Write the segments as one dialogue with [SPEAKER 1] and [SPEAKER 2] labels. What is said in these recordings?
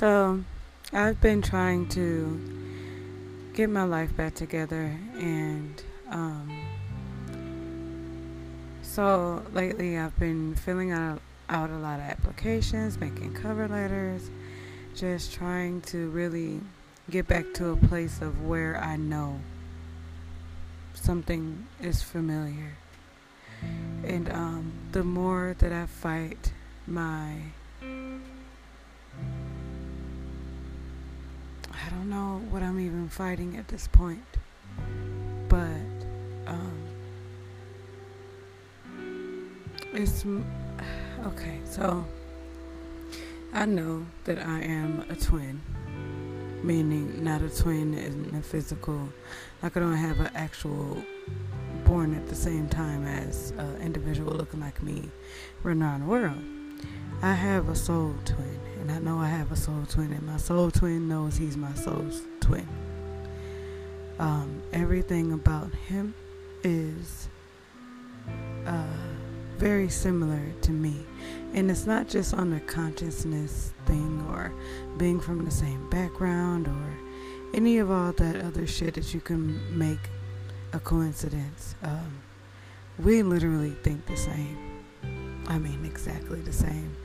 [SPEAKER 1] So, I've been trying to get my life back together, and um, so lately I've been filling out, out a lot of applications, making cover letters, just trying to really get back to a place of where I know something is familiar. And um, the more that I fight my I don't know what I'm even fighting at this point. But um it's okay, so I know that I am a twin. Meaning not a twin in the physical. Like I don't have an actual born at the same time as an individual looking like me running around the world. I have a soul twin, and I know I have a soul twin, and my soul twin knows he's my soul's twin. Um, everything about him is uh, very similar to me. And it's not just on the consciousness thing or being from the same background or any of all that other shit that you can make a coincidence. Um, we literally think the same. I mean, exactly the same.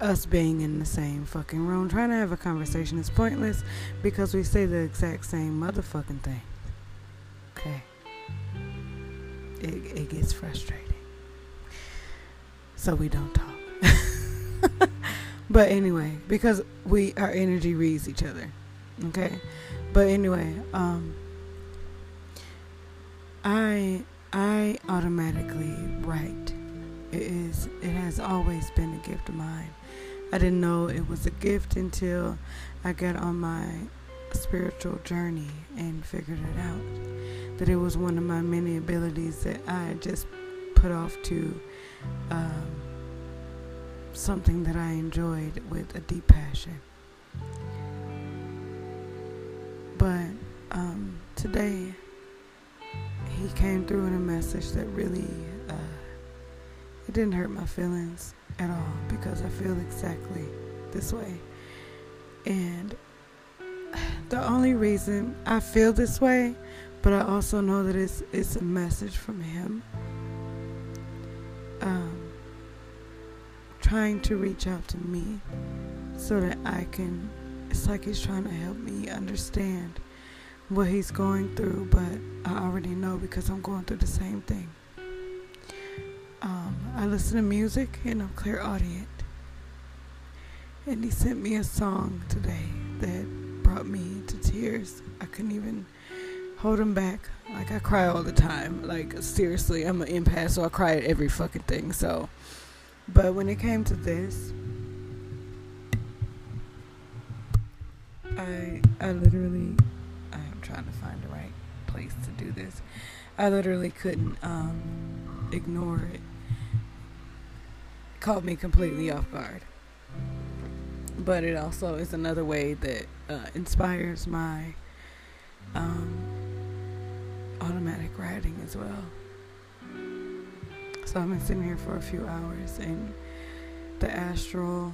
[SPEAKER 1] Us being in the same fucking room trying to have a conversation is pointless because we say the exact same motherfucking thing. Okay. It, it gets frustrating. So we don't talk. but anyway, because we our energy reads each other. Okay? But anyway, um I I automatically write it is it has always been a gift of mine. I didn't know it was a gift until I got on my spiritual journey and figured it out. That it was one of my many abilities that I just put off to um, something that I enjoyed with a deep passion. But um, today, he came through in a message that really it didn't hurt my feelings at all because I feel exactly this way. And the only reason I feel this way, but I also know that it's it's a message from him. Um, trying to reach out to me so that I can it's like he's trying to help me understand what he's going through, but I already know because I'm going through the same thing. I listen to music and I'm clairaudient. And he sent me a song today that brought me to tears. I couldn't even hold him back. Like I cry all the time. Like seriously, I'm an empath, so I cry at every fucking thing. So, but when it came to this, I I literally I'm trying to find the right place to do this. I literally couldn't um, ignore it. Caught me completely off guard. But it also is another way that uh, inspires my um, automatic writing as well. So I've been sitting here for a few hours in the astral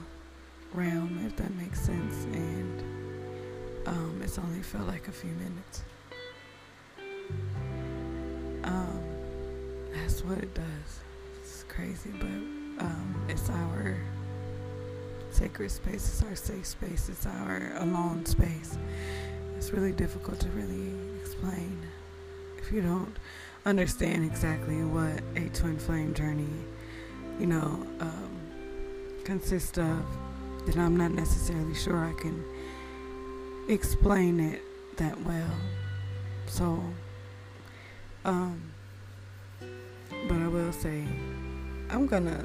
[SPEAKER 1] realm, if that makes sense, and um, it's only felt like a few minutes. Um, that's what it does. It's crazy, but um, it's our sacred space. It's our safe space. It's our alone space. It's really difficult to really explain if you don't understand exactly what a twin flame journey, you know, um, consists of. Then I'm not necessarily sure I can explain it that well. So um, but I will say, I'm gonna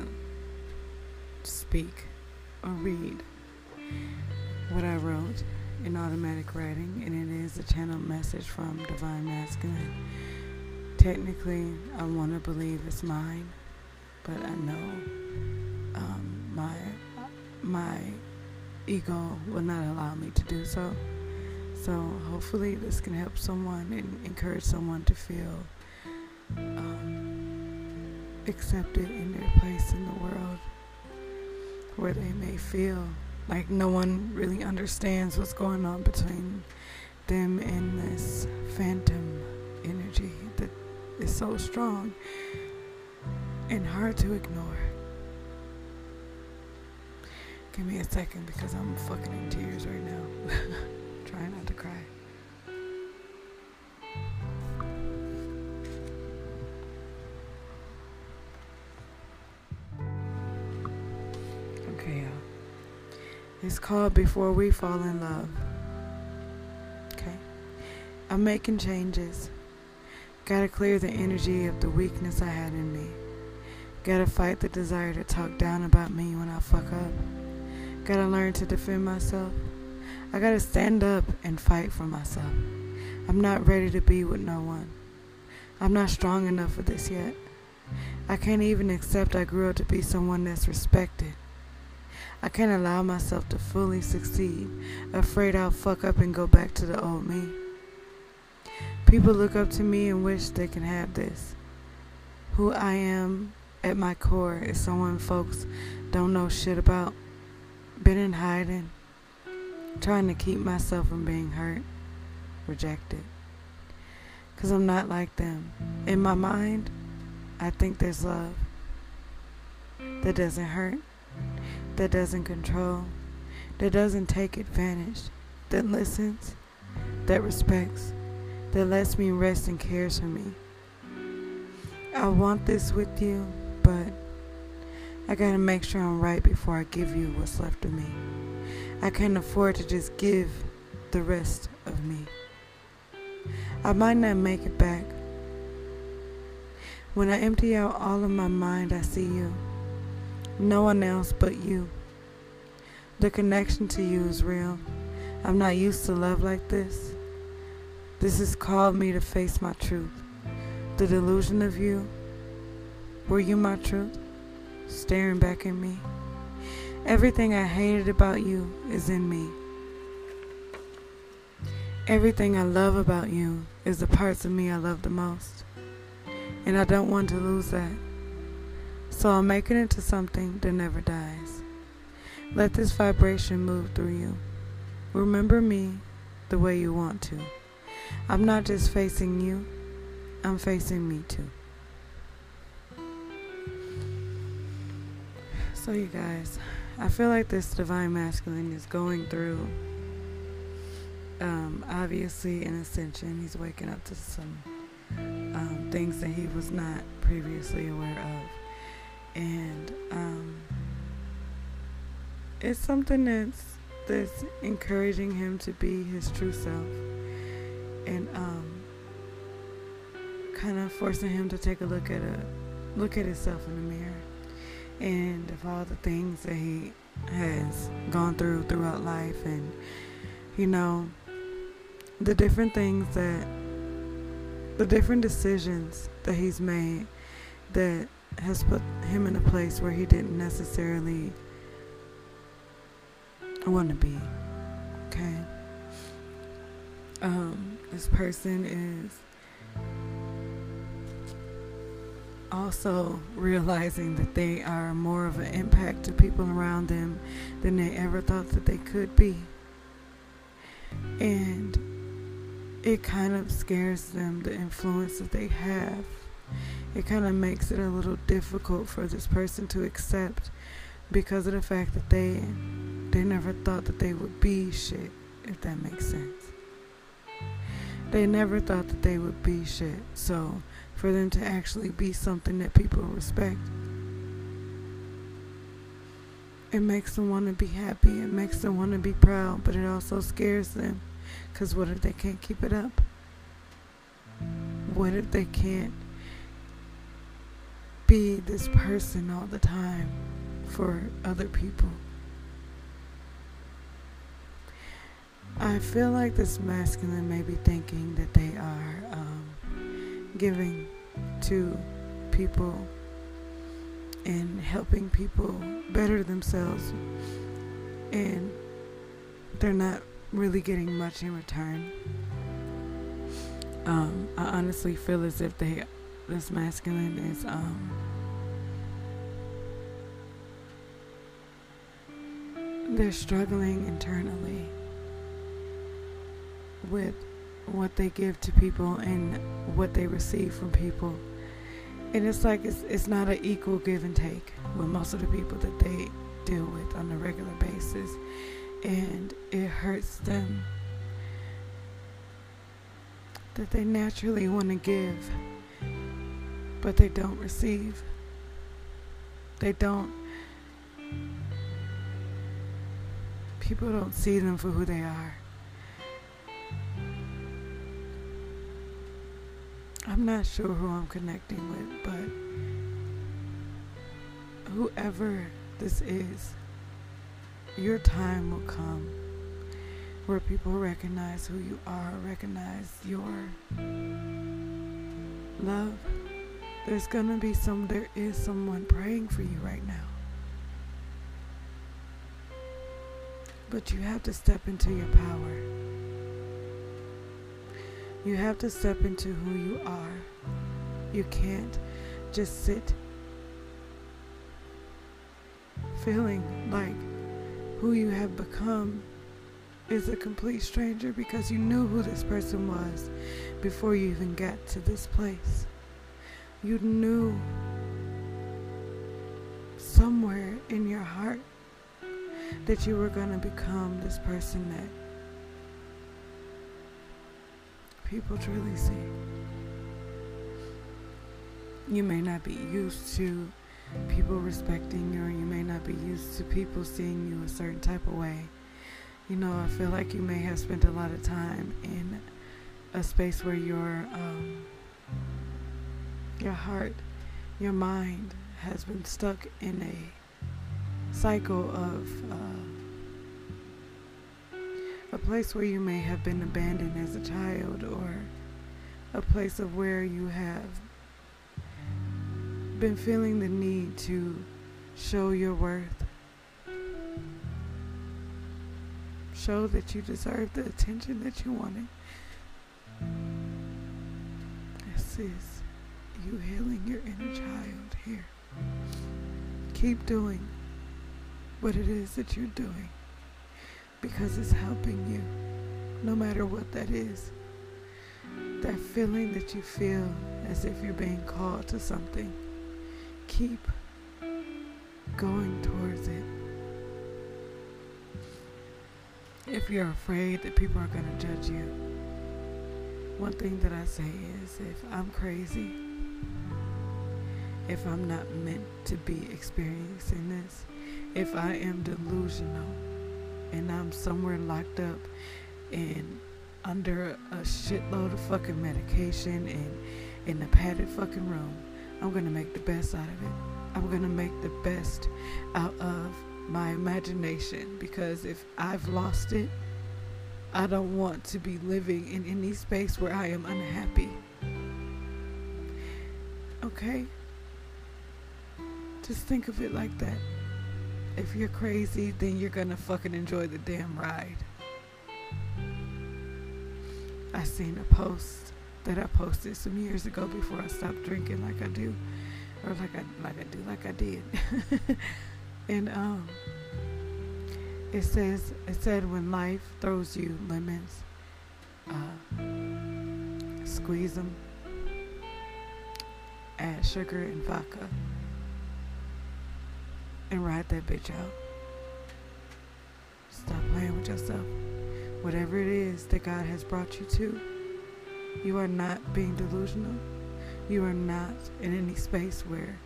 [SPEAKER 1] speak or read what I wrote in automatic writing, and it is a channel message from Divine Masculine. Technically, I want to believe it's mine, but I know um, my my ego will not allow me to do so. So hopefully this can help someone and encourage someone to feel um, accepted in their place in the world where they may feel like no one really understands what's going on between them and this phantom energy that is so strong and hard to ignore. Give me a second because I'm fucking in tears right now. It's called Before We Fall in Love. Okay. I'm making changes. Gotta clear the energy of the weakness I had in me. Gotta fight the desire to talk down about me when I fuck up. Gotta learn to defend myself. I gotta stand up and fight for myself. I'm not ready to be with no one. I'm not strong enough for this yet. I can't even accept I grew up to be someone that's respected. I can't allow myself to fully succeed, afraid I'll fuck up and go back to the old me. People look up to me and wish they can have this. Who I am at my core is someone folks don't know shit about. Been in hiding, trying to keep myself from being hurt, rejected. Cause I'm not like them. In my mind, I think there's love that doesn't hurt, that doesn't control, that doesn't take advantage, that listens, that respects, that lets me rest and cares for me. I want this with you, but I gotta make sure I'm right before I give you what's left of me. I can't afford to just give the rest of me. I might not make it back. When I empty out all of my mind, I see you. No one else but you. The connection to you is real. I'm not used to love like this. This has called me to face my truth. The delusion of you. Were you my truth? Staring back at me. Everything I hated about you is in me. Everything I love about you is the parts of me I love the most. And I don't want to lose that. So I'll make it into something that never dies. Let this vibration move through you. Remember me the way you want to. I'm not just facing you, I'm facing me too. So, you guys, I feel like this divine masculine is going through, um, obviously, an ascension. He's waking up to some um, things that he was not previously aware of. And um, it's something that's, that's encouraging him to be his true self. And um, kind of forcing him to take a look at a look at himself in the mirror and of all the things that he has gone through throughout life and you know the different things that the different decisions that he's made that has put him in a place where he didn't necessarily want to be okay um this person is also realizing that they are more of an impact to people around them than they ever thought that they could be. And it kind of scares them, the influence that they have. It kind of makes it a little difficult for this person to accept because of the fact that they they never thought that they would be shit, if that makes sense. They never thought that they would be shit. So for them to actually be something that people respect. It makes them want to be happy. It makes them want to be proud, but it also scares them. Because what if they can't keep it up? What if they can't be this person all the time for other people? I feel like this masculine may be thinking that they are um, giving to people and helping people better themselves and they're not really getting much in return um, I honestly feel as if they this masculine is um, they're struggling internally with what they give to people and what they receive from people. And it's like it's, it's not an equal give and take with most of the people that they deal with on a regular basis. And it hurts them that they naturally want to give, but they don't receive. They don't. People don't see them for who they are. I'm not sure who I'm connecting with, but whoever this is, your time will come where people recognize who you are, recognize your love. There's gonna be some, there is someone praying for you right now. But you have to step into your power. You have to step into who you are. You can't just sit feeling like who you have become is a complete stranger because you knew who this person was before you even got to this place. You knew somewhere in your heart that you were going to become this person that people truly see. You may not be used to people respecting you, or you may not be used to people seeing you a certain type of way you know, I feel like you may have spent a lot of time in a space where your um, your heart, your mind has been stuck in a cycle of uh, a place where you may have been abandoned as a child, or a place of where you have been feeling the need to show your worth show that you deserve the attention that you wanted. This is you healing your inner child here. Keep doing what it is that you're doing because it's helping you, no matter what that is. That feeling that you feel as if you're being called to something, keep going towards it. if you're afraid that people are going to judge you, one thing that I say is if I'm crazy, if I'm not meant to be experiencing this, if I am delusional and I'm somewhere locked up and under a shitload of fucking medication and in a padded fucking room, I'm to make the best out of it. I'm to make the best out of my imagination because if I've lost it, I don't want to be living in any space where I am unhappy. Okay? Just think of it like that. If you're crazy, then you're gonna fucking enjoy the damn ride. I seen a post that I posted some years ago before I stopped drinking like I do. Or like I like I do like I did. And um, it says it said when life throws you lemons, uh, squeeze them, add sugar and vodka, and ride that bitch out. Stop playing with yourself. Whatever it is that God has brought you to, you are not being delusional. You are not in any space where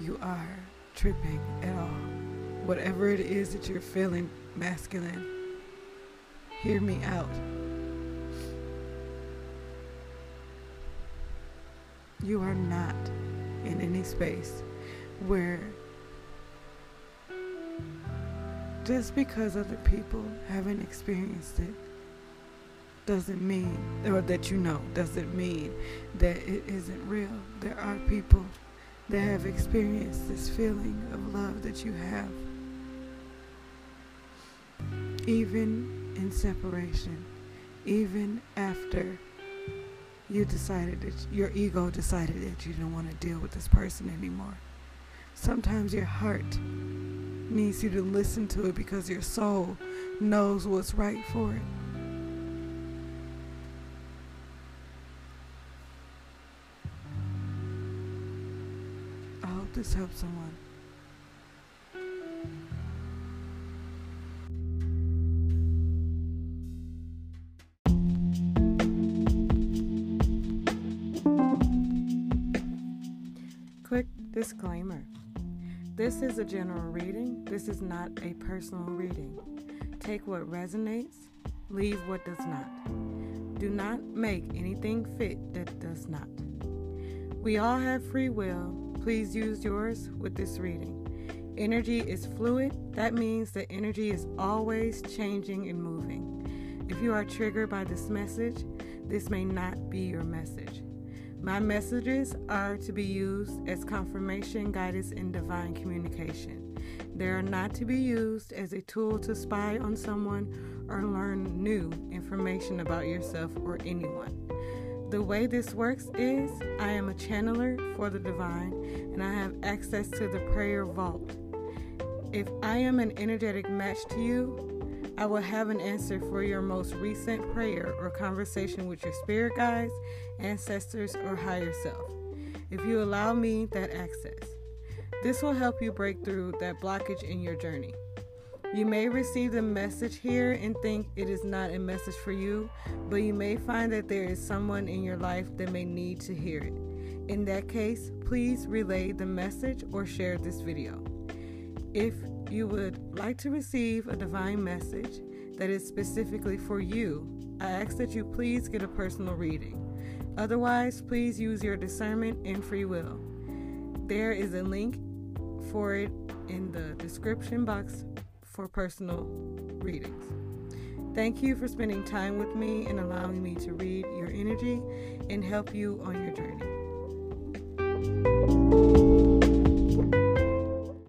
[SPEAKER 1] you are tripping at all. Whatever it is that you're feeling masculine, hear me out. You are not in any space where just because other people haven't experienced it doesn't mean, or that you know, doesn't mean that it isn't real. There are people that have experienced this feeling of love that you have. Even in separation, even after you decided that your ego decided that you didn't want to deal with this person anymore. Sometimes your heart needs you to listen to it because your soul knows what's right for it. I hope this helps someone. Disclaimer this is a general reading, this is not a personal reading. Take what resonates, leave what does not. Do not make anything fit that does not. We all have free will. Please use yours with this reading. Energy is fluid. That means that energy is always changing and moving. If you are triggered by this message, this may not be your message. My messages are to be used as confirmation, guidance, and divine communication. They are not to be used as a tool to spy on someone or learn new information about yourself or anyone. The way this works is I am a channeler for the divine and I have access to the prayer vault. If I am an energetic match to you, I will have an answer for your most recent prayer or conversation with your spirit guides, ancestors, or higher self. If you allow me that access, this will help you break through that blockage in your journey. You may receive the message here and think it is not a message for you, but you may find that there is someone in your life that may need to hear it. In that case, please relay the message or share this video. If you would like to receive a divine message that is specifically for you, I ask that you please get a personal reading. Otherwise, please use your discernment and free will. There is a link for it in the description box for personal readings. Thank you for spending time with me and allowing me to read your energy and help you on your journey.